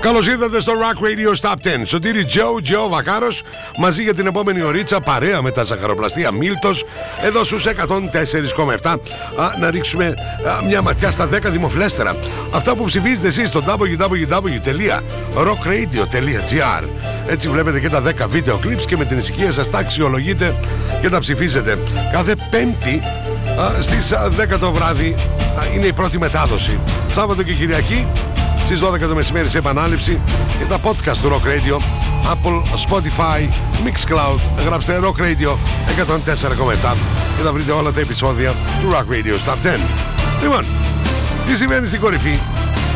Καλώς ήρθατε στο Rock Radio Stop 10. Σωτήρι Τζο, Τζο Βακάρος, μαζί για την επόμενη ωρίτσα, παρέα με τα ζαχαροπλαστεία Μίλτος, εδώ στους 104,7. Να ρίξουμε μια ματιά στα 10 δημοφιλέστερα. Αυτά που ψηφίζετε εσείς στο www.rockradio.gr. Έτσι βλέπετε και τα 10 βίντεο clips και με την ησυχία σας τα αξιολογείτε και τα ψηφίζετε. Κάθε Πέμπτη στις 10 το βράδυ είναι η πρώτη μετάδοση. Σάββατο και Κυριακή στις 12 το μεσημέρι σε επανάληψη και τα podcast του Rock Radio Apple, Spotify, Mixcloud γράψτε Rock Radio 104,7 και θα βρείτε όλα τα επεισόδια του Rock Radio Stop 10 Λοιπόν, τι σημαίνει στην κορυφή;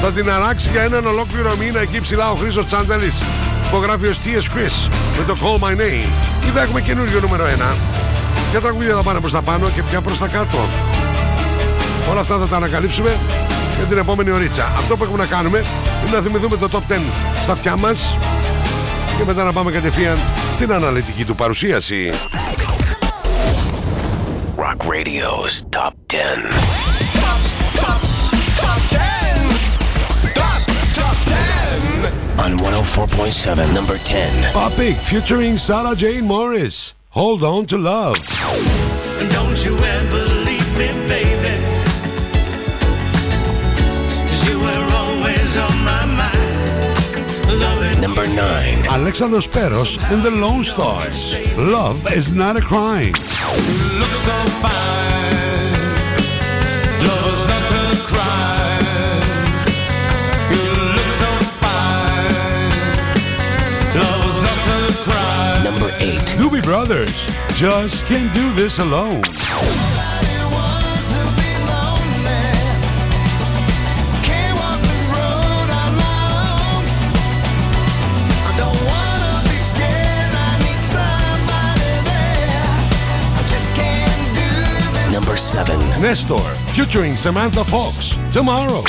Θα την αράξει για έναν ολόκληρο μήνα εκεί ψηλά ο Χρήστος Τσάνταλης υπογράφει ο T.S. Chris με το Call My Name ή θα έχουμε καινούριο νούμερο 1 ποια τραγούδια θα πάνε προς τα πάνω και ποια προς τα κάτω όλα αυτά θα τα ανακαλύψουμε για την επόμενη ωρίτσα. Αυτό που έχουμε να κάνουμε είναι να θυμηθούμε το top 10 στα αυτιά μας και μετά να πάμε κατευθείαν στην αναλυτική του παρουσίαση. Rock Radio's Top 10. Top, top, top 10. Top, top 10. On 104.7, number 10. Poppy featuring Sarah Jane Morris. Hold on to love. Don't you ever leave me, baby. 'Cause you were always on my mind. Number 9. Alexander Speros and the Lone Stars. Love is not a crime. 8. Doobie Brothers. Just can't do this alone. Number 7. Nestor featuring Samantha Fox. Tomorrow.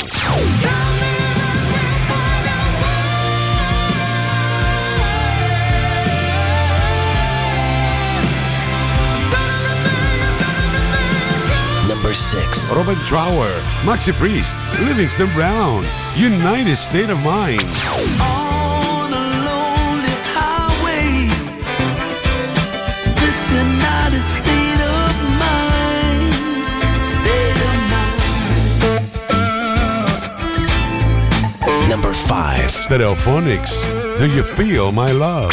6. Robert Drower, Maxi Priest, Livingston Brown, United State of Mind. Number 5. Stereophonics. Do you feel my love?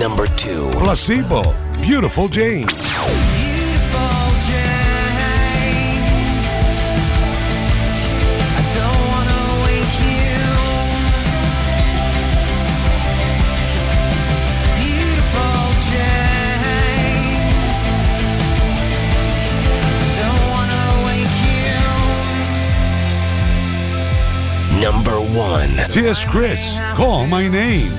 Number 2. Placebo, Beautiful Jane. Beautiful James. I don't wanna wake you. Beautiful James. Don't wanna wake you. Number 1. T.S. Chris, Call My Name.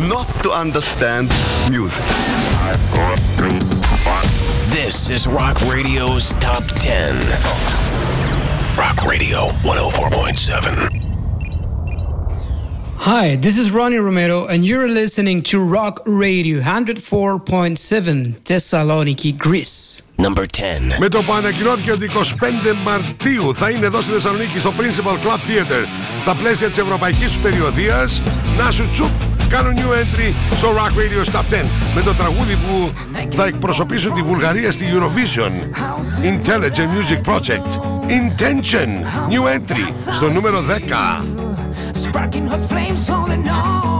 Not to understand music. This is Rock Radio's Top 10. Rock Radio 104.7. Hi, this is Ronnie Romero, and you're listening to Rock Radio 104.7 Thessaloniki, Greece. Number 10. Με το που ανακοινώθηκε ότι 25 Μαρτίου θα είναι εδώ στη Θεσσαλονίκη στο Principal Club Theater στα πλαίσια της ευρωπαϊκής τους περιοδίας να σου τσουπ κάνουν new entry στο Rock Radio Top 10 με το τραγούδι που θα εκπροσωπήσουν τη Βουλγαρία στη Eurovision Intelligent Music Project Intention New Entry στο νούμερο 10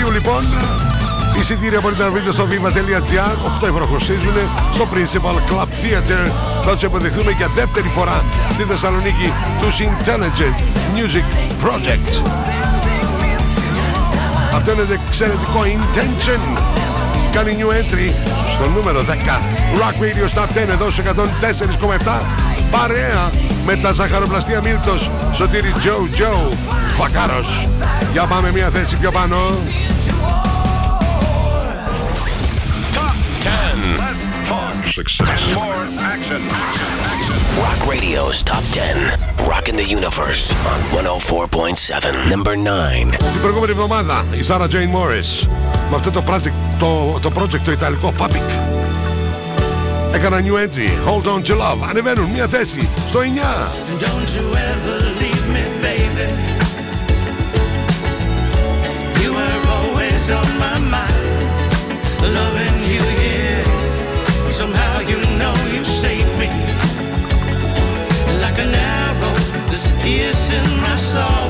Μαρτίου λοιπόν Εισιτήρια μπορείτε να βρείτε στο viva.gr 8 ευρώ κοστίζουν στο Principal Club Theater Θα τους υποδεχθούμε για δεύτερη φορά στη Θεσσαλονίκη τους Intelligent Music Project Αυτό είναι το εξαιρετικό Intention. Κάνει new entry στο νούμερο 10 Rock Radio Stop 10 εδώ στους 104,7 Παρέα με τα ζαχαροπλαστεία Μίλτος Σωτήρι Τζο Τζο Φακάρος. Για πάμε μια θέση πιο πάνω Top 10. Success. Rock Radio's Top 10. Rocking the Universe on 104.7. Number 9. Την προηγούμενη εβδομάδα η Sarah Jane Morris με αυτό το project το, το, project το ιταλικό Papik έκανα new entry Hold on to love ανεβαίνουν μια θέση στο 9 Don't you ever leave me, baby. You were always on my mind. Loving you, saved me. Like an arrow that's piercing my soul.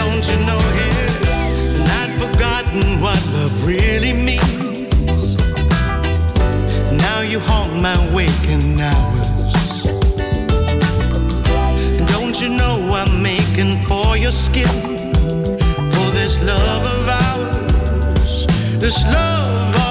Don't you know, yeah? Not forgotten what love really means. Now you haunt my waking hours. Don't you know I'm making for your skin? For this love of ours, this love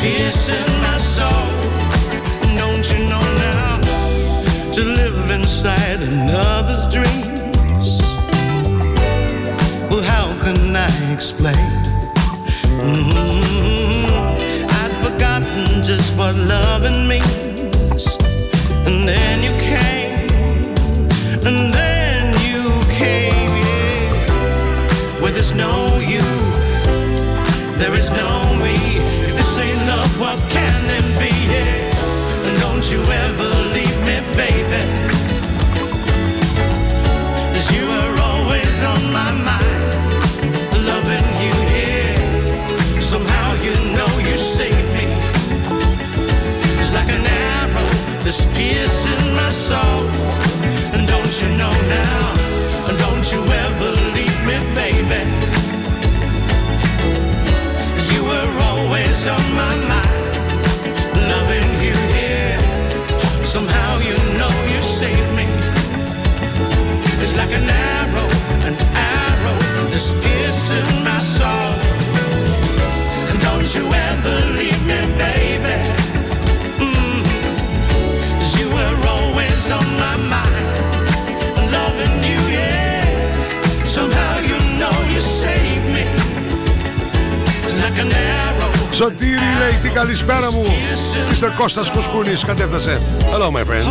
piercing my soul. Don't you know now to live inside another's dreams? Well, how can I explain? Mm-hmm. I'd forgotten just what loving means, and then you came, and then you came, yeah, where there's no arrow. Σωτήρη λέει τι καλησπέρα μου Mr. Κώστας Κουσκούνης κατέφτασε Hello my friends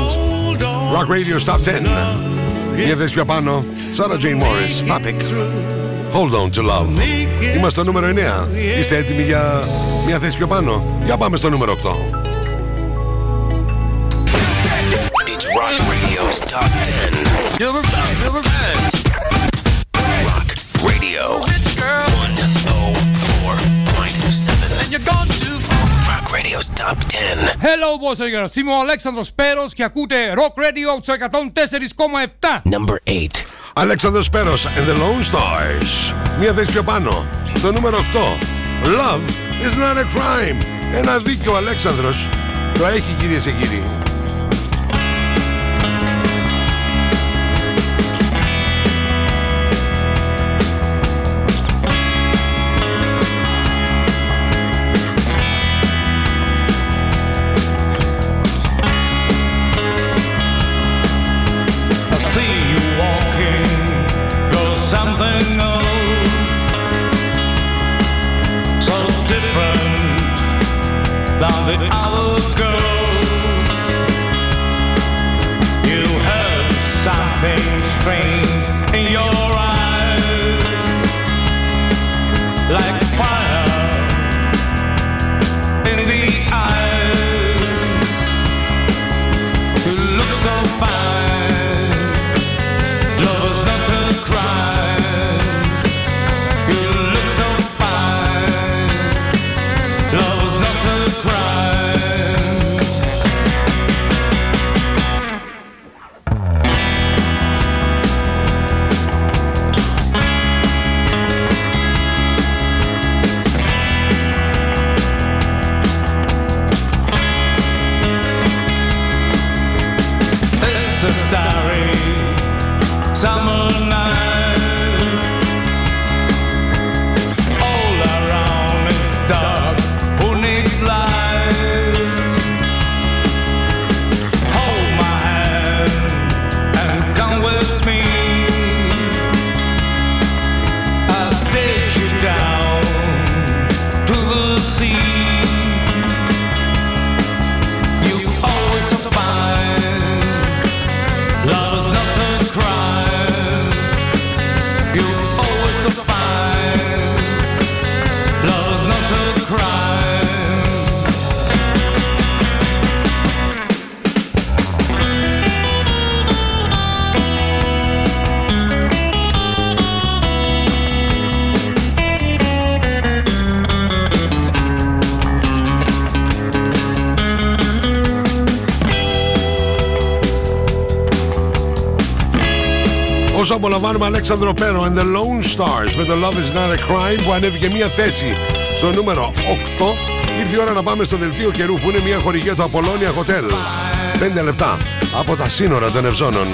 Rock Radio Stop 10 Μια θέση πιο πάνω Sarah Jane Morris Papik Hold on to love Είμαστε στο νούμερο 9 Είστε έτοιμοι για μια θέση πιο πάνω; Για πάμε στο νούμερο 8 It's Rock Radio's Top 10. Number 10. Number 10. Rock Radio. 104.7. And you're gone too far. Rock Radio's Top 10. Hello boys and girls, είμαι ο Αλέξανδρος Πέρος και ακούτε Rock Radio στο 104,7. Number 8. Αλέξανδρος Πέρος and the Lone Stars Μια θέση πιο πάνω Το νούμερο 8 Love is not a crime Ένα δίκιο ο Αλέξανδρος Το έχει κυρίες και κύριοι go something else, so different than the. Απολαμβάνουμε Αλέξανδρο Πέρο and the Lone Stars με το Love is not a crime που ανέβηκε μία θέση στο νούμερο 8 ήρθε η ώρα να πάμε στο δελτίο καιρού που είναι μια χορηγία του Apollonia Hotel. 5 λεπτά από τα σύνορα των Ευζώνων.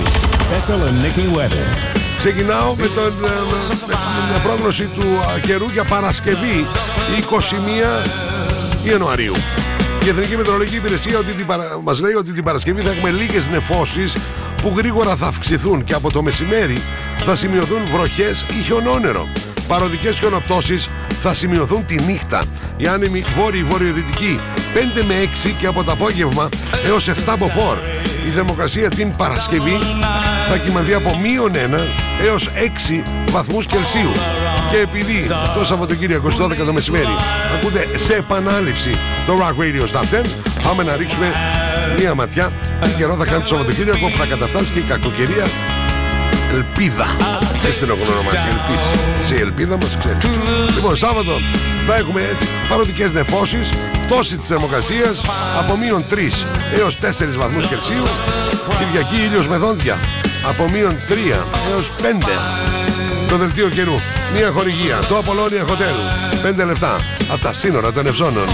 Thessaloniki weather. Ξεκινάω με, τον, ε, με- με την πρόγνωση του α, καιρού για Παρασκευή 21 Ιανουαρίου. Η Εθνική Μετεωρολογική Υπηρεσία ότι την παρα... μας λέει ότι την Παρασκευή θα έχουμε λίγες νεφώσεις που γρήγορα θα αυξηθούν και από το μεσημέρι θα σημειωθούν βροχές ή χιονόνερο. Παροδικές χιονοπτώσεις θα σημειωθούν τη νύχτα. Η άνεμη βόρειο-βορειοδυτική 5 με 6 και από το απόγευμα έως 7 από 4. Η θερμοκρασία την Παρασκευή θα κοιμανθεί από μείον 1 έως 6 βαθμούς Κελσίου. Και επειδή το Σαββατοκύριακο στις 12 το μεσημέρι ακούτε σε επανάληψη το Rock Radio Stop 10, πάμε να ρίξουμε μία ματιά τι καιρό θα κάνει το Σαββατοκύριακο που θα καταφτάσει και η κακοκαιρία Ελπίδα. Έτσι την έχουν ονομάσει. Ελπίς. Σε η ελπίδα μας ξέρει. Λοιπόν, Σάββατο θα έχουμε έτσι παροδικές νεφώσεις, πτώση της θερμοκρασίας από μείον 3 έως 4 βαθμούς Κελσίου. Κυριακή ήλιος με δόντια από μείον 3 έως 5 το δελτίο καιρού. Μία χορηγία. Το Απολώνια Hotel. 5 λεπτά από τα σύνορα των Ευζώνων.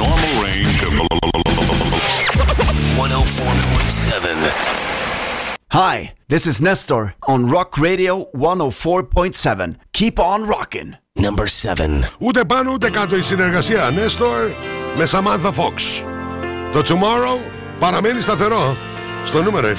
Normal range of 104.7. Hi, this is Nestor on Rock Radio 104.7. Keep on rocking. Number 7. Ούτε πάνω ούτε κάτω η συνεργασία Nestor με Samantha Fox. Το Tomorrow παραμένει σταθερό στο νούμερο 7.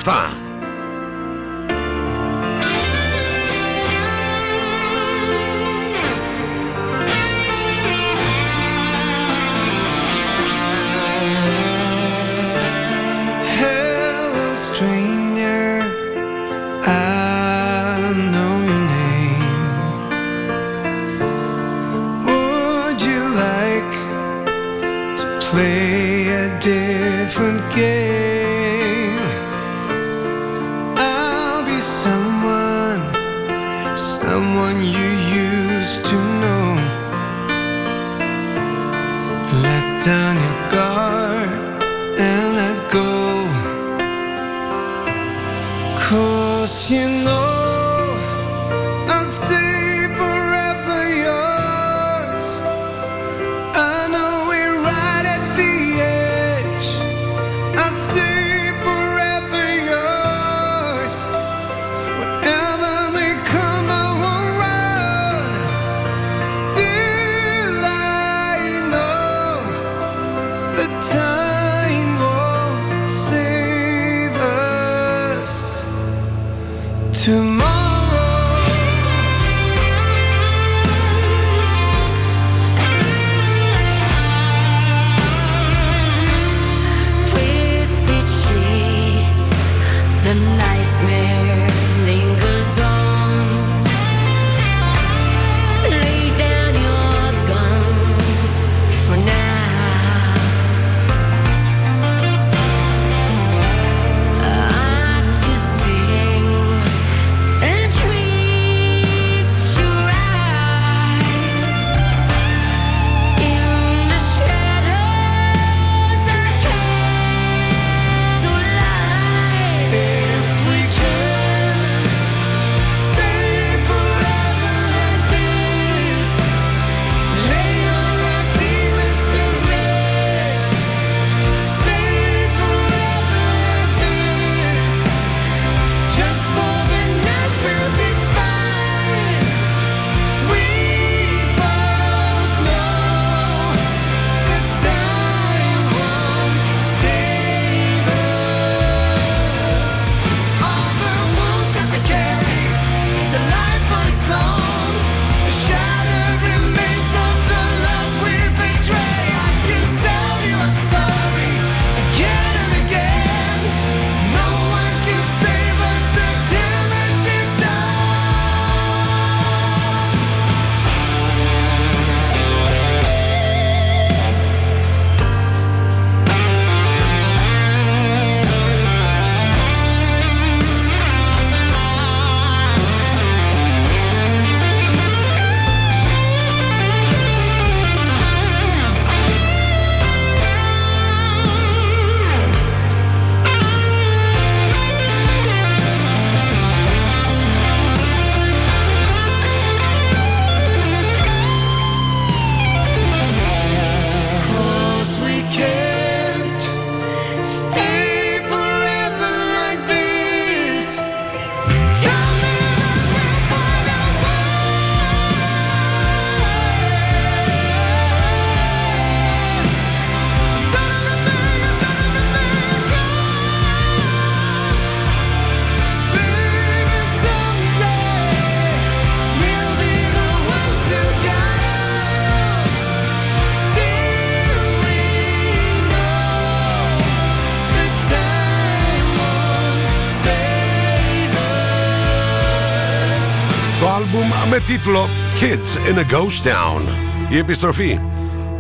με τίτλο Kids in a Ghost Town. Η επιστροφή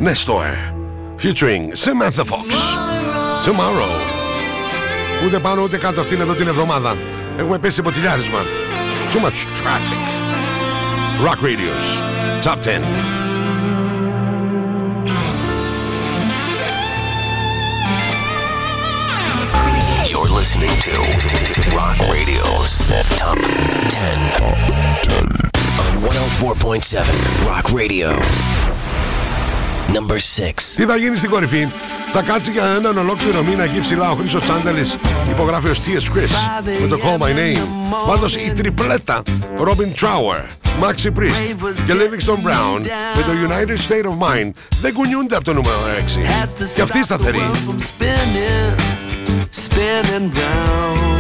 Nestor featuring Samantha Fox. Tomorrow. Ούτε πάνω ούτε κάτω αυτήν εδώ την εβδομάδα. Έχουμε πέσει σε ποτηλιάρισμα. Too much traffic. Rock Radios. Top 10. You're listening to Rock Radio's Top 10. On 104.7 Rock Radio. Number 6. Τι θα γίνει στην κορυφή; Θα κάτσει για έναν ολόκληρο μήνα εκεί ψηλά ο Χρήστος Τσάντελης υπογράφει ο T.S. Chris με το Call My Name. Πάντως η τριπλέτα Robin Trower, Maxi Priest και Livingston Brown με το United State of Mind δεν κουνιούνται από το νούμερο 6. Και αυτή σταθερή. spinning, spinning round.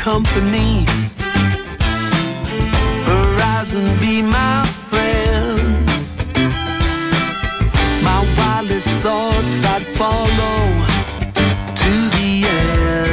Company. Horizon be my friend. My wildest thoughts I'd follow to the end.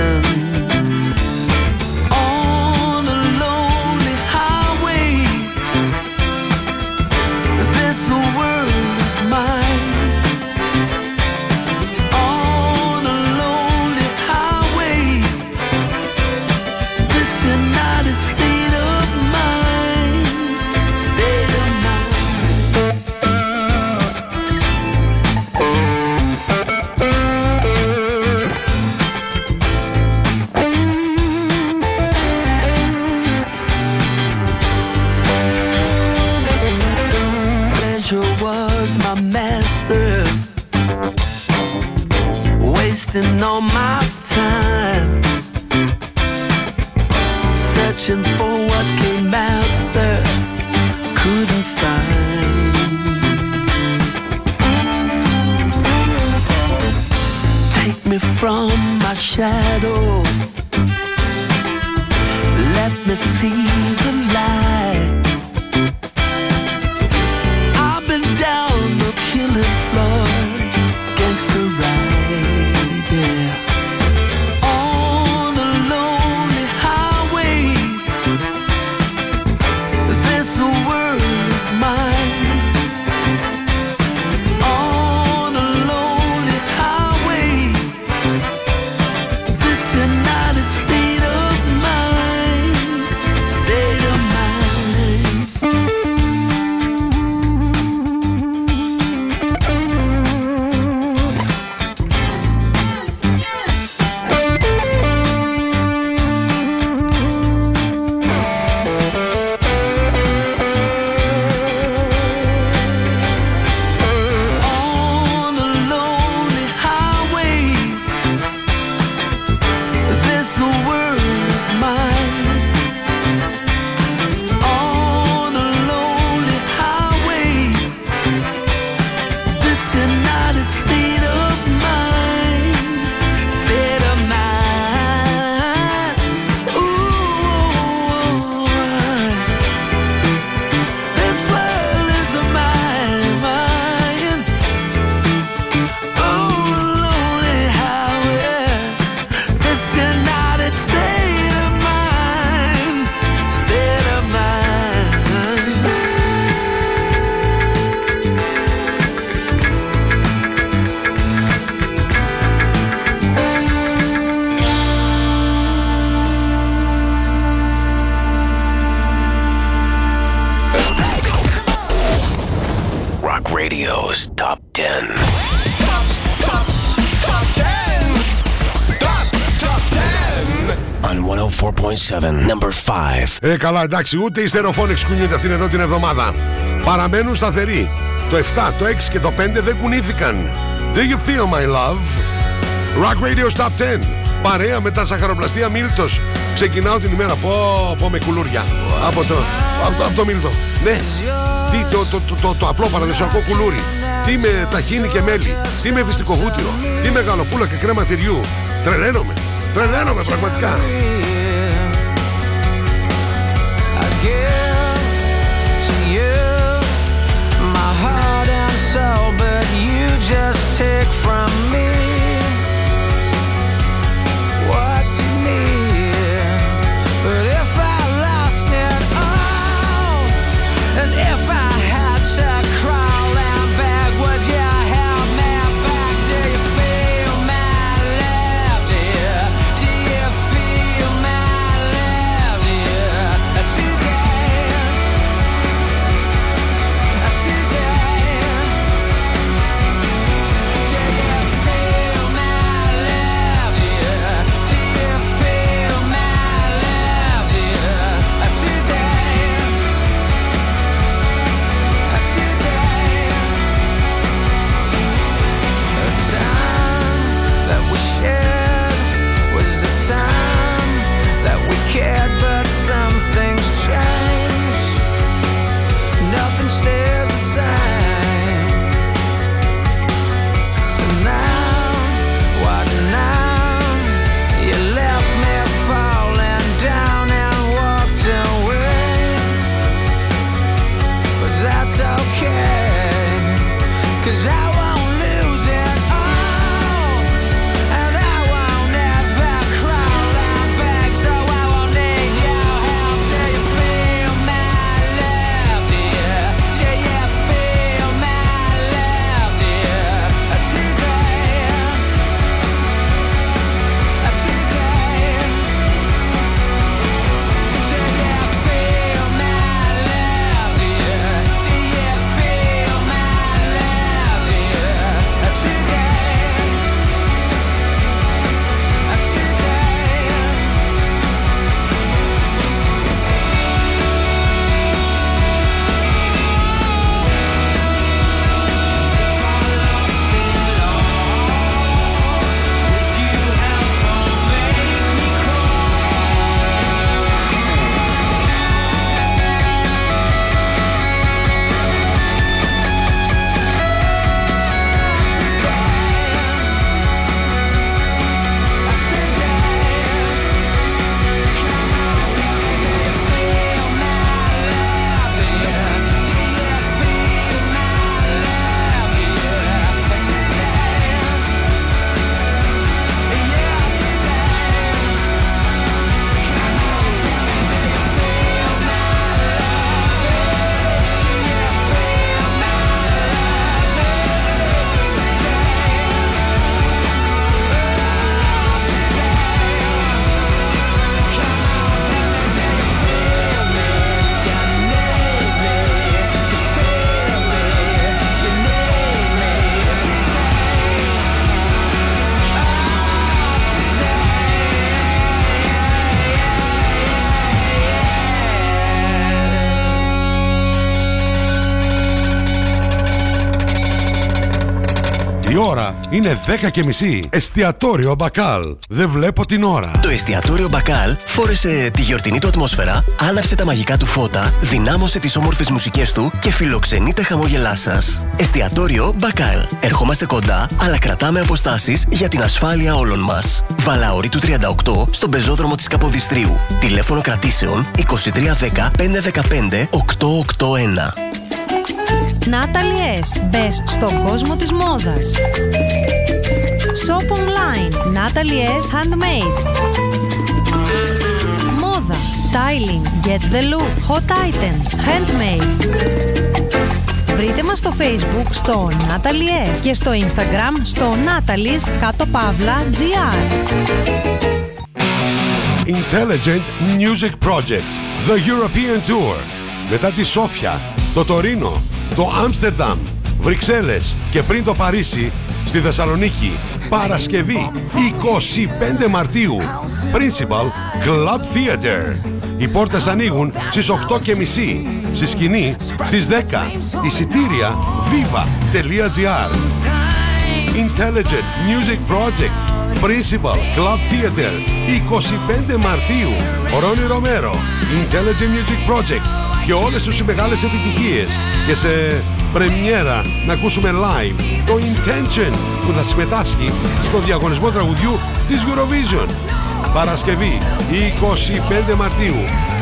Ε, καλά, εντάξει, ούτε οι Stereophonics κουνιούνται αυτήν εδώ την εβδομάδα. Παραμένουν σταθεροί. Το 7, το 6 και το 5 δεν κουνήθηκαν. Do you feel my love? Rock Radio Top 10. Παρέα με τα σαχαροπλαστεία Μίλτος. Ξεκινάω την ημέρα. Πω, πω με κουλούρια. Από το, από, το- από το Μίλτο. Ναι. Τι, το, το, το, το, το απλό παραδοσιακό κουλούρι. Τι με ταχίνι και μέλι. Τι με βυστικοβούτυρο. Τι με γαλοπούλα και κρέμα τυριού. Τρελαίνομαι. Τρελαίνομαι πραγματικά. You just take from me είναι 10 και μισή. Εστιατόριο Μπακάλ. Δεν βλέπω την ώρα. Το εστιατόριο Μπακάλ φόρεσε τη γιορτινή του ατμόσφαιρα, άναψε τα μαγικά του φώτα, δυνάμωσε τις όμορφες μουσικές του και φιλοξενεί τα χαμόγελά σας. Εστιατόριο Μπακάλ. Ερχόμαστε κοντά, αλλά κρατάμε αποστάσεις για την ασφάλεια όλων μας. Βαλαωρή του 38 στον πεζόδρομο της Καποδιστρίου. Τηλέφωνο κρατήσεων 2310 515 881. Natalie S. Μπες στον κόσμο της μόδας. Shop online. Natalie S. Handmade. Μόδα, styling, get the look, hot items, handmade. Βρείτε μας στο facebook στο Natalie S και στο instagram στο Natalie's κάτω παύλα GR. Intelligent Music Project The European Tour μετά τη Σόφια, το Τωρίνο, το Άμστερνταμ, Βρυξέλλες και πριν το Παρίσι στη Θεσσαλονίκη Παρασκευή 25 Μαρτίου Principal Club Theater. Οι πόρτες ανοίγουν στις 8.30 Στη σκηνή στις 10 Εισιτήρια viva.gr Intelligent Music Project Principal Club Theater 25 Μαρτίου. Ρόνι Ρομέρο Intelligent Music Project και όλες τους οι μεγάλες επιτυχίες. Και σε πρεμιέρα να ακούσουμε live το Intention που θα συμμετάσχει στο διαγωνισμό τραγουδιού της Eurovision. Παρασκευή 25 Μαρτίου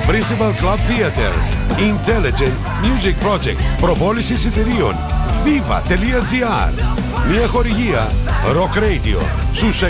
Principal Club Theater Intelligent Music Project Προπόληση εισιτηρίων viva.gr Μια χορηγία Rock Radio στους 104,7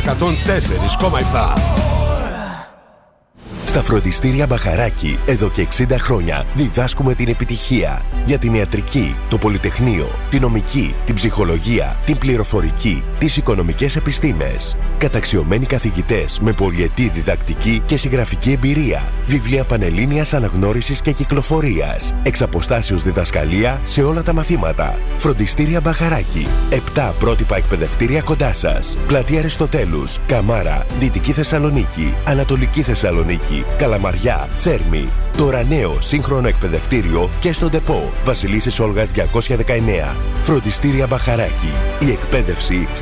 Στα φροντιστήρια Μπαχαράκι, εδώ και 60 χρόνια, διδάσκουμε την επιτυχία για την ιατρική, το πολυτεχνείο, την νομική, την ψυχολογία, την πληροφορική, τις οικονομικές επιστήμες. Καταξιωμένοι καθηγητές με πολυετή διδακτική και συγγραφική εμπειρία. Βιβλία πανελλήνιας αναγνώρισης και κυκλοφορίας. Εξ αποστάσεως διδασκαλία σε όλα τα μαθήματα. Φροντιστήρια Μπαχαράκι. 7 πρότυπα εκπαιδευτήρια κοντά σας. Πλατεία Αριστοτέλους, Καμάρα, Δυτική Θεσσαλονίκη, Ανατολική Θεσσαλονίκη, Καλαμαριά, Θέρμη. Τώρα νέο σύγχρονο εκπαιδευτήριο και στον ΤΕΠΟ. Βασιλίσσης Όλγας 219. Φροντιστήρια Μπαχαράκι. Η εκπαίδευση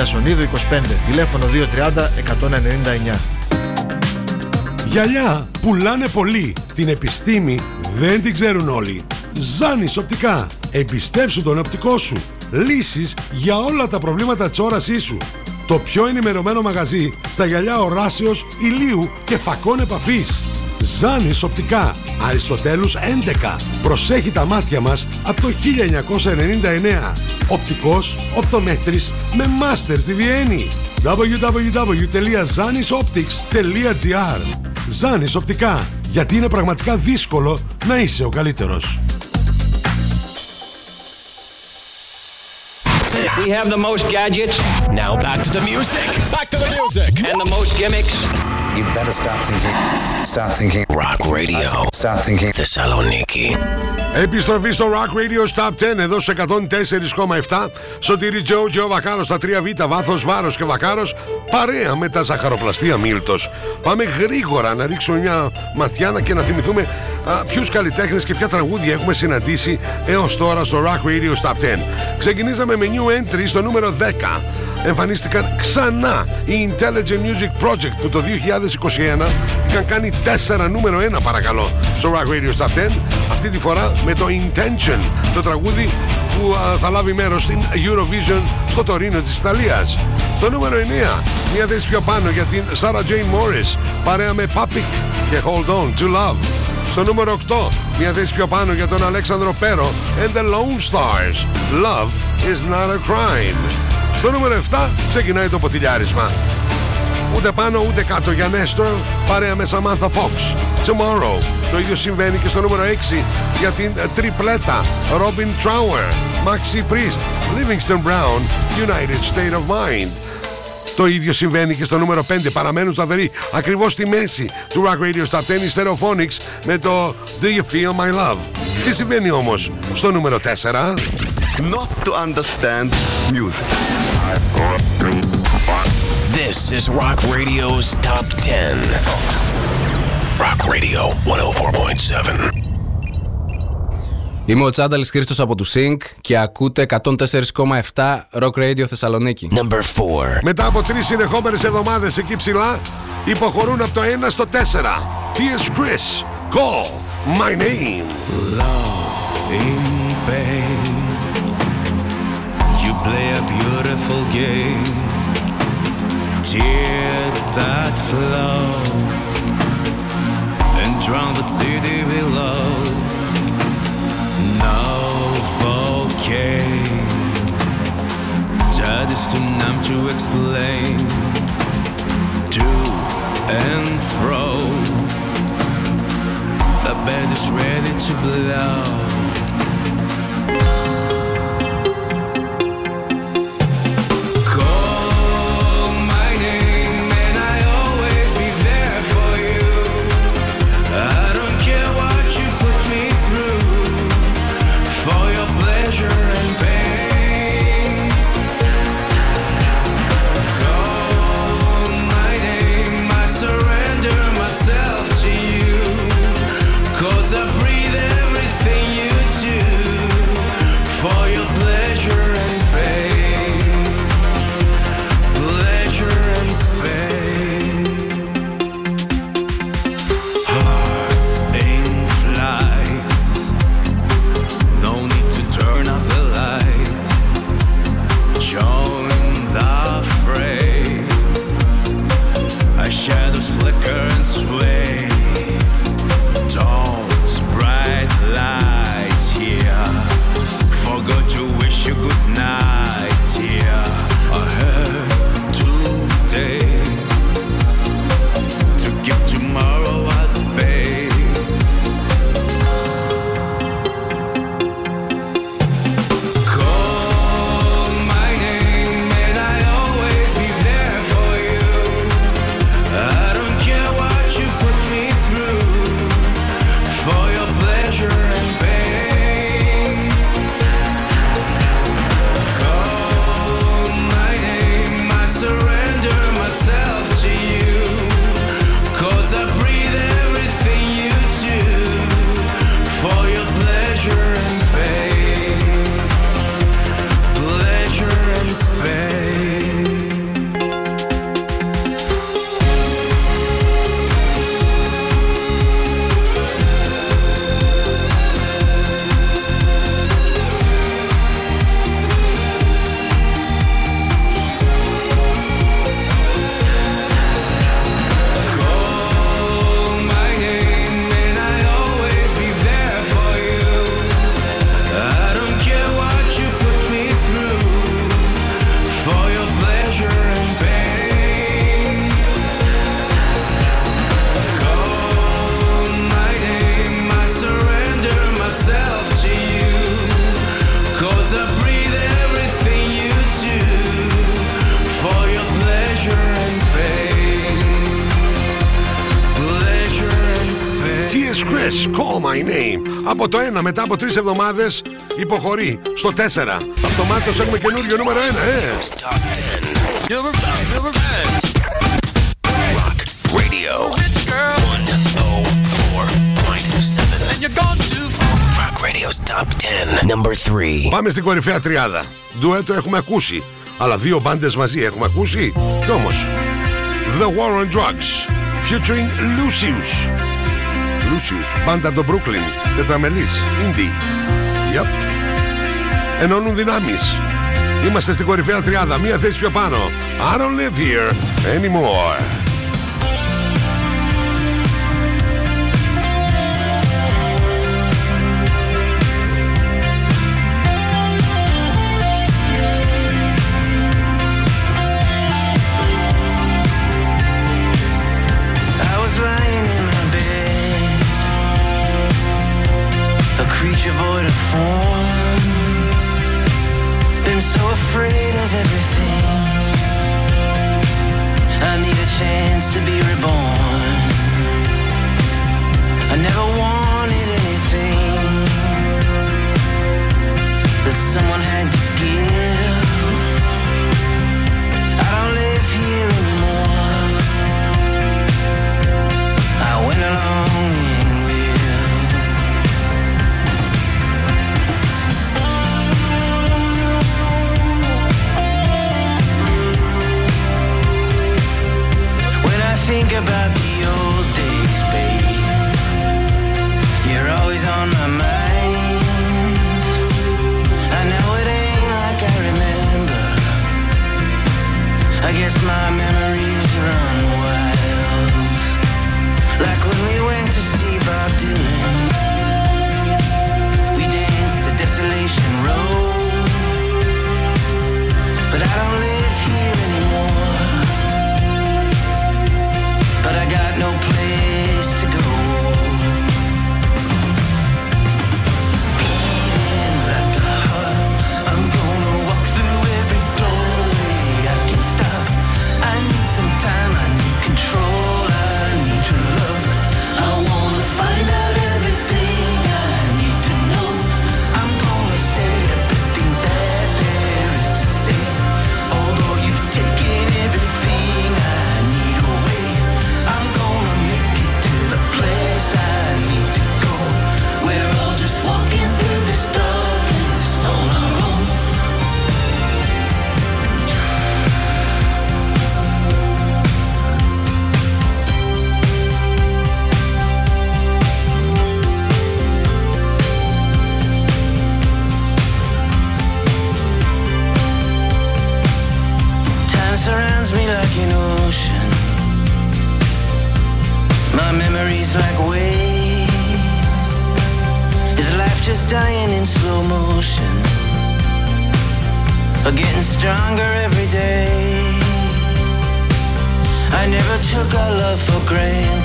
Ιασονίδου 25, τηλέφωνο 230 199. Γυαλιά πουλάνε πολύ. Την επιστήμη δεν την ξέρουν όλοι. Ζάνης οπτικά. Εμπιστέψου τον οπτικό σου. Λύσεις για όλα τα προβλήματα της όρασής σου. Το πιο ενημερωμένο μαγαζί στα γυαλιά οράσεως, ηλίου και φακών επαφής. Ζάνης οπτικά. Αριστοτέλους 11. Προσέχει τα μάτια μας από το 1999. Οπτικός, οπτομέτρης με μάστερς στη Βιέννη. www.zanisoptics.gr Ζάνης οπτικά. Γιατί είναι πραγματικά δύσκολο να είσαι ο καλύτερος. We have the most gadgets. Now back to the music. Back to the music. And the most gimmicks. You better start thinking. Start thinking. Rock Radio. Start thinking. Θεσσαλονίκη. Επιστροφή στο Rock Radio Stop 10 εδώ σε 104,7 Σωτήρι Τζο, Τζο Βακάρο στα 3Β, βάθος, βάρος και Βακάρος παρέα με τα ζαχαροπλαστεία Μίλτος. Πάμε γρήγορα να ρίξουμε μια ματιά και να θυμηθούμε α, ποιους καλλιτέχνες και ποια τραγούδια έχουμε συναντήσει έως τώρα στο Rock Radio Stop 10. Ξεκινήσαμε με new entry στο νούμερο 10 εμφανίστηκαν ξανά οι Intelligent Music Project που το 2021 είχαν κάνει 4 νούμερο 1 παρακαλώ στο Rock Radio Stop 10 αυτή τη φορά με το Intention το τραγούδι που α, θα λάβει μέρος στην Eurovision στο Τωρίνο της Ιταλίας Στο νούμερο 9, μία θέση πιο πάνω για την Sarah Jane Morris, παρέα με Papik και Hold On to Love. Στο νούμερο 8, μία θέση πιο πάνω για τον Αλέξανδρο Πέρο and the Lone Stars. Love is not a crime. Στο νούμερο 7 ξεκινάει το ποτηλιάρισμα. Ούτε πάνω ούτε κάτω για Νέστορ παρέα με Samantha Fox. Tomorrow. Το ίδιο συμβαίνει και στο νούμερο 6 για την τριπλέτα Robin Trower, Maxi Priest, Livingston Brown, United State of Mind. Το ίδιο συμβαίνει και στο νούμερο 5. Παραμένουν σταθεροί ακριβώς στη μέση του Rock Radio Top 10 οι Stereophonics με το Do You Feel My Love. Τι συμβαίνει όμως στο νούμερο 4. Not to understand music. This is Rock Radio's Top 10. Rock Radio 104.7. Είμαι ο Τσάνταλης Χρήστος από του Sync και ακούτε 104,7 Rock Radio Θεσσαλονίκη. Number 4. Μετά από τρεις συνεχόμενες εβδομάδες εκεί ψηλά, υποχωρούν από το 1 στο 4. T.S. Chris, Call My Name. in pain. Play a beautiful game. Tears that flow and drown the city below. Novocaine. That is too numb to explain. To and fro. The bed is ready to blow. 1 μετά από 3 εβδομάδες υποχωρεί στο 4. Αυτομάτως έχουμε καινούριο νούμερο 1, ε. Radio 104.7. Rock Radio's Top 10. Number 3. Πάμε στην κορυφαία τριάδα. Ντουέτο έχουμε ακούσει. Αλλά δύο μπάντες μαζί έχουμε ακούσει. Κι όμως. The War on Drugs. Featuring Lucius. Lucius, μπάντα από το Brooklyn, τετραμελής, indie. Yep. Ενώνουν δυνάμεις. Είμαστε στην κορυφαία τριάδα, μία θέση πάνω. I don't live here anymore. creature void of form. Been so afraid of everything. I need a chance to be reborn. I never wanted anything that someone had to give. I don't live here anymore. think about the old days, babe. You're always on my mind. I know it ain't like I remember. I guess my memory. stronger every day. I never took our love for granted.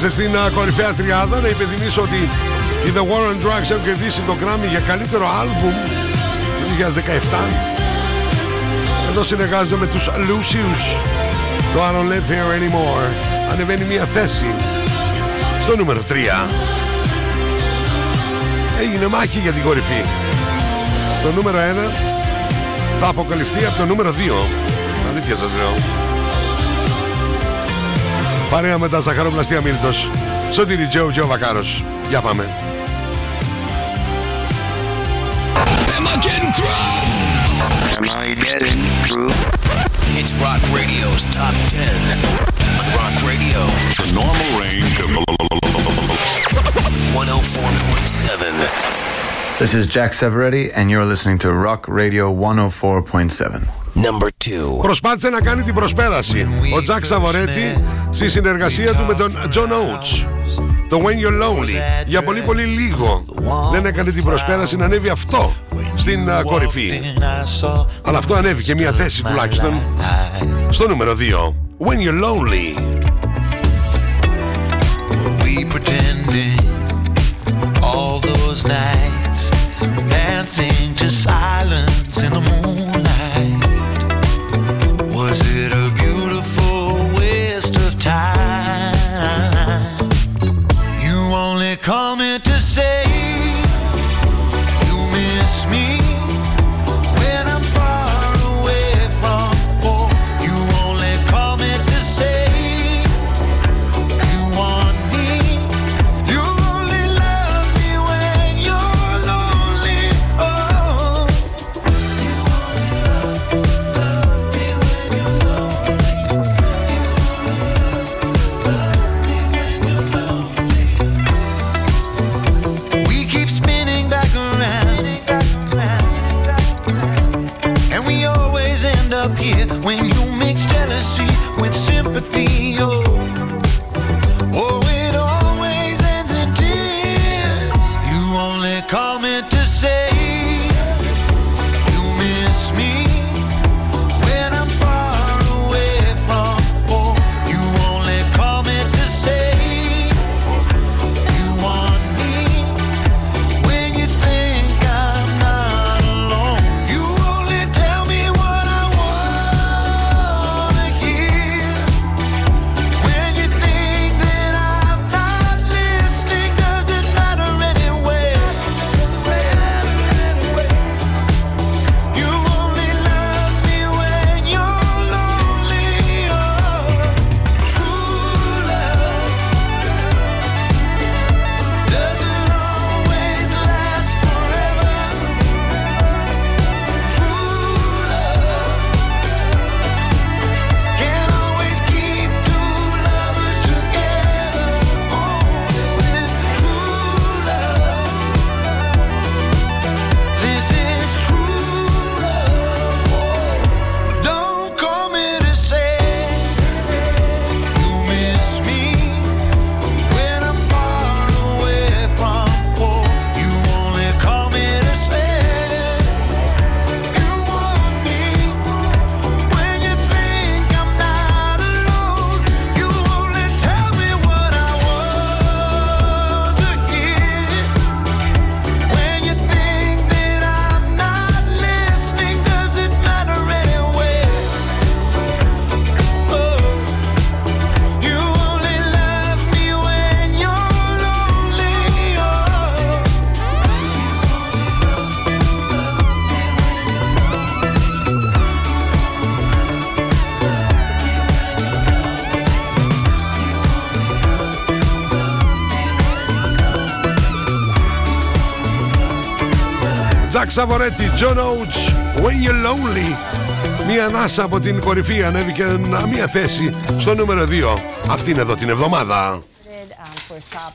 Είμαστε στην κορυφαία τριάδα. Να υπενθυμίσω ότι η The War on Drugs έχουν κερδίσει το Grammy για καλύτερο άλμπουμ του 2017. Εδώ συνεργάζονται με τους Lucius. Το I don't live here anymore. Ανεβαίνει μια θέση στο νούμερο 3. Έγινε μάχη για την κορυφή. Το νούμερο 1 θα αποκαλυφθεί από το νούμερο 2. Αλήθεια σας λέω. Παρέα με τα ζαχαροπλαστία Μίλτος Σωτήρι Τζέου και Βακάρος. Για πάμε. It's Rock Radio's Top 10 Rock Radio. The normal range of 104.7 This is Jack Severetti and you're listening to Rock Radio 104.7 Number 2. Προσπάθησε να κάνει την προσπέραση ο Τζακ Σαβορέτη στη συνεργασία του με τον John Oates. Το When You're Lonely. Για πολύ πολύ λίγο δεν έκανε την προσπέραση να ανέβει αυτό στην α, κορυφή. Αλλά αυτό ανέβηκε μια θέση τουλάχιστον στο νούμερο 2. When You're Lonely. we pretending all those nights dancing to silence in the moonlight moment. Τζακ Σαβορέτη, John Oates, When You're Lonely. Μία ανάσα από την κορυφή ανέβηκε να- μία θέση στο νούμερο 2. Αυτή είναι εδώ την εβδομάδα.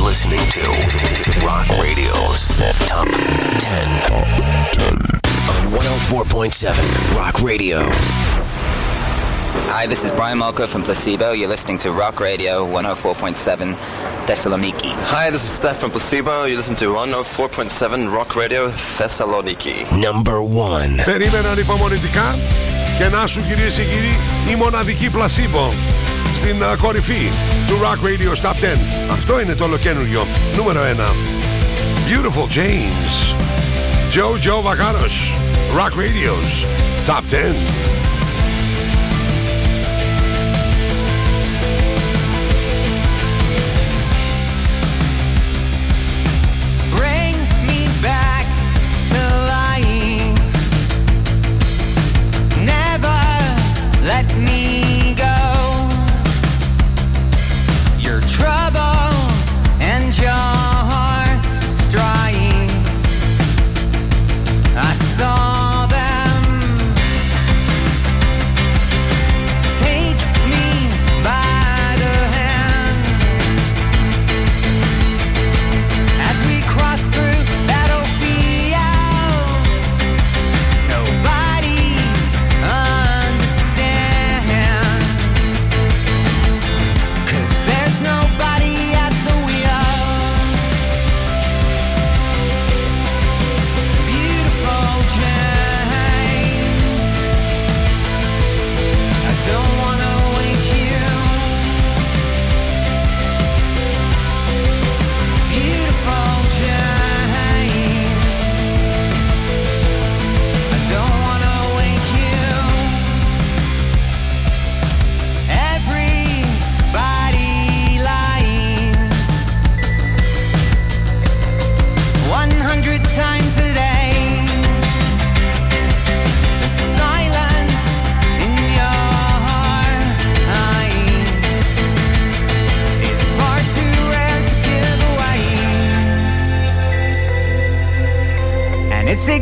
You're listening to Rock Radio's Top 10 on 104.7 Rock Radio. Hi, this is Brian Malko from Placebo. You're listening to Rock Radio 104.7 Thessaloniki. Hi, this is Steph from Placebo. You listen to 104.7 Rock Radio Thessaloniki. Number one. Περίμεναν υπομονητικά και να σου κυρίες και κύριοι η μοναδική πλασίμπο Στην α, κορυφή του Rock Radio Top 10. Αυτό είναι το ολοκένουργιο νούμερο 1. Beautiful James. Joe Joe Vacaros. Rock Radio's Top 10.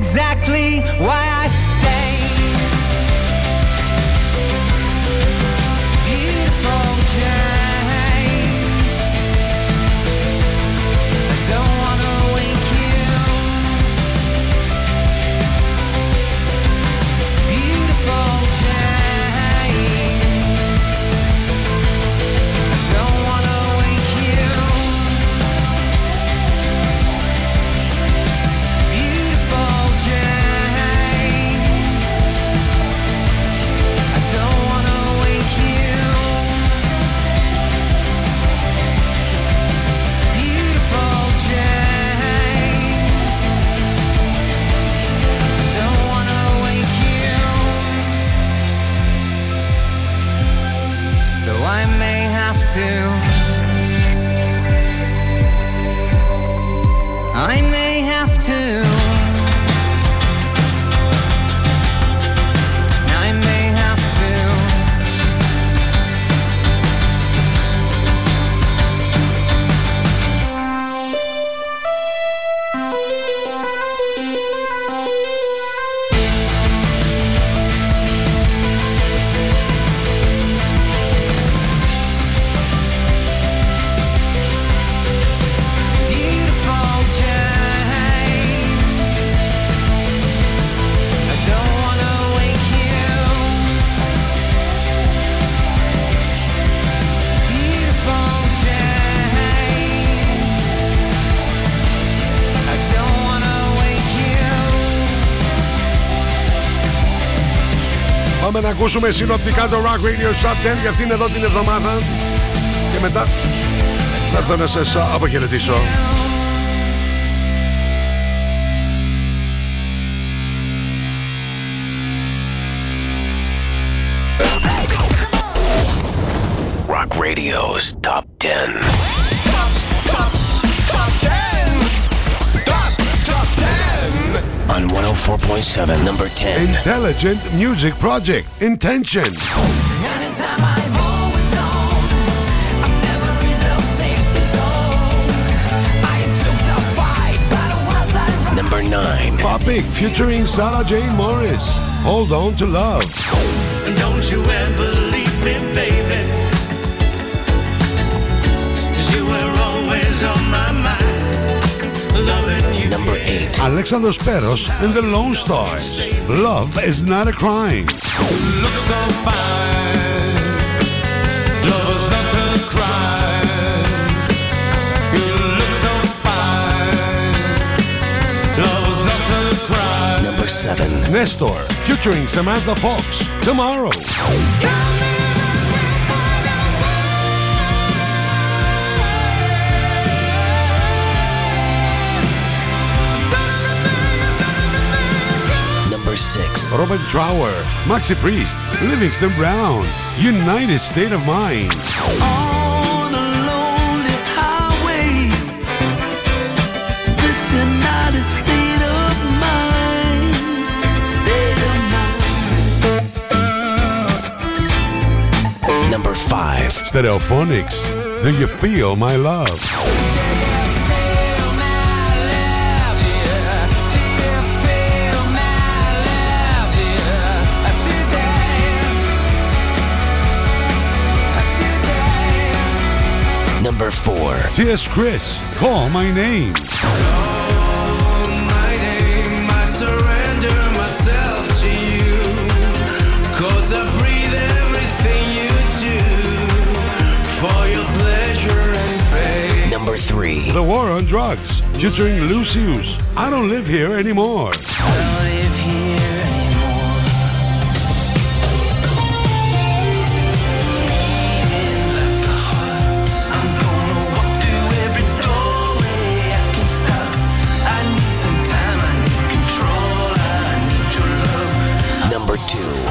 Exactly why I Πάμε να ακούσουμε συνοπτικά το Rock Radio Top 10 για αυτήν εδώ την εβδομάδα. Και μετά θα έρθω να σας α, αποχαιρετήσω. Rock Radio's Top 10. On 104.7, number 10. Intelligent Music Project Intention. Number 9. Topic featuring Sarah Jane Morris. Hold on to love. Don't you ever leave me, baby. 'Cause you were always on my mind. Loving you. Alexander Speros and the Lone Stars. Love is not a crime. Number seven. Nestor, featuring Samantha Fox, tomorrow. 6. Robert Trower, Maxi Priest, Livingston Brown, United State of Mind. On a lonely highway, this United State of mind, state of mind. Number 5. Stereophonics, Do You Feel My Love? Number 4. T.S. Chris, Call My Name. my name, I surrender myself to you. Cause I breathe everything you do for your pleasure and pain. Number 3. The War on Drugs, featuring Lucius. I don't live here anymore.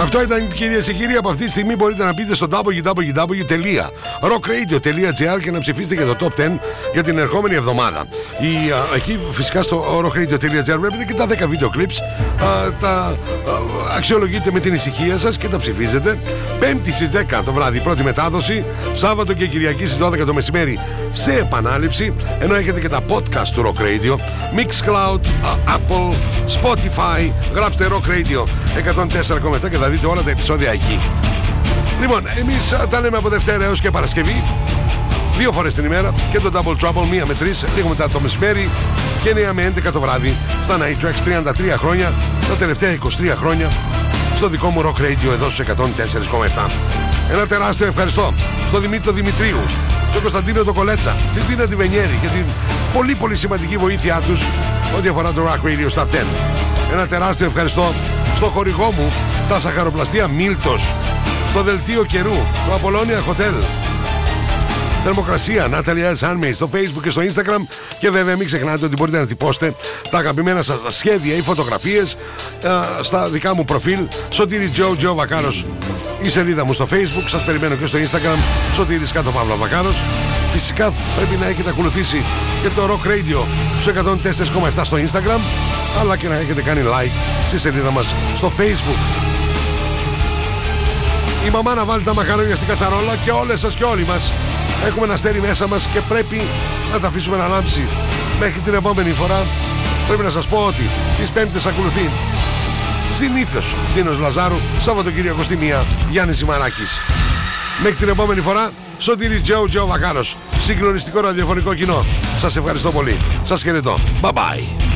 Αυτό ήταν κυρίες και κύριοι. Από αυτή τη στιγμή μπορείτε να μπείτε στο www.rockradio.gr και να ψηφίσετε για το top 10 για την ερχόμενη εβδομάδα. Η, α, εκεί φυσικά στο rockradio.gr βλέπετε και τα 10 βίντεο clips. α, τα α, αξιολογείτε με την ησυχία σας και τα ψηφίζετε. Πέμπτη στις 10 το βράδυ πρώτη μετάδοση. Σάββατο και Κυριακή στις 12 το μεσημέρι σε επανάληψη. Ενώ έχετε και τα podcast του Rock Radio. Mixcloud, α, Apple, Spotify. Γράψτε Rock Radio 104,7 και θα δείτε όλα τα επεισόδια εκεί. Λοιπόν, εμείς τα λέμε από Δευτέρα έως και Παρασκευή. Δύο φορές την ημέρα και το Double Trouble, μία με τρεις, λίγο μετά το μεσημέρι και 9 με 11 το βράδυ στα Night Tracks 33 χρόνια, τα τελευταία 23 χρόνια στο δικό μου Rock Radio εδώ στους 104,7. Ένα τεράστιο ευχαριστώ στον Δημήτρη Δημητρίου, στον Κωνσταντίνο το Κολέτσα, στην Τίνα τη Βενιέρη για την πολύ πολύ σημαντική βοήθειά τους ό,τι αφορά το Rock Radio στα 10. Ένα τεράστιο ευχαριστώ στο χορηγό μου, τα σαχαροπλαστεία Μίλτος, στο δελτίο καιρού, το Απολώνια Hotel, Θερμοκρασία, Natalia S. Handmade στο Facebook και στο Instagram. Και βέβαια μην ξεχνάτε ότι μπορείτε να τυπώσετε τα αγαπημένα σας σχέδια ή φωτογραφίες α, στα δικά μου προφίλ. Σωτήρι Τζο, Τζο Βακάρος η σελίδα μου στο Facebook. Σας περιμένω και στο Instagram. Σωτήρης κάτω Παύλα Βακάρος. Φυσικά πρέπει να έχετε ακολουθήσει και το Rock Radio στο 104,7 στο Instagram αλλά και να έχετε κάνει like στη σελίδα μας στο Facebook. Η μαμά να βάλει τα μακαρόνια στην κατσαρόλα και όλες σας και όλοι μας έχουμε ένα αστέρι μέσα μας και πρέπει να τα αφήσουμε να λάμψει. Μέχρι την επόμενη φορά πρέπει να σας πω ότι τις πέμπτες ακολουθεί συνήθως Δίνος Λαζάρου, Σαββατοκύριακο στη μία Γιάννης Σιμαράκης. Μέχρι την επόμενη φορά Σωτήρι Τζέου Τζέου Βακάρος Συγκλονιστικό ραδιοφωνικό κοινό Σας ευχαριστώ πολύ Σας χαιρετώ Bye bye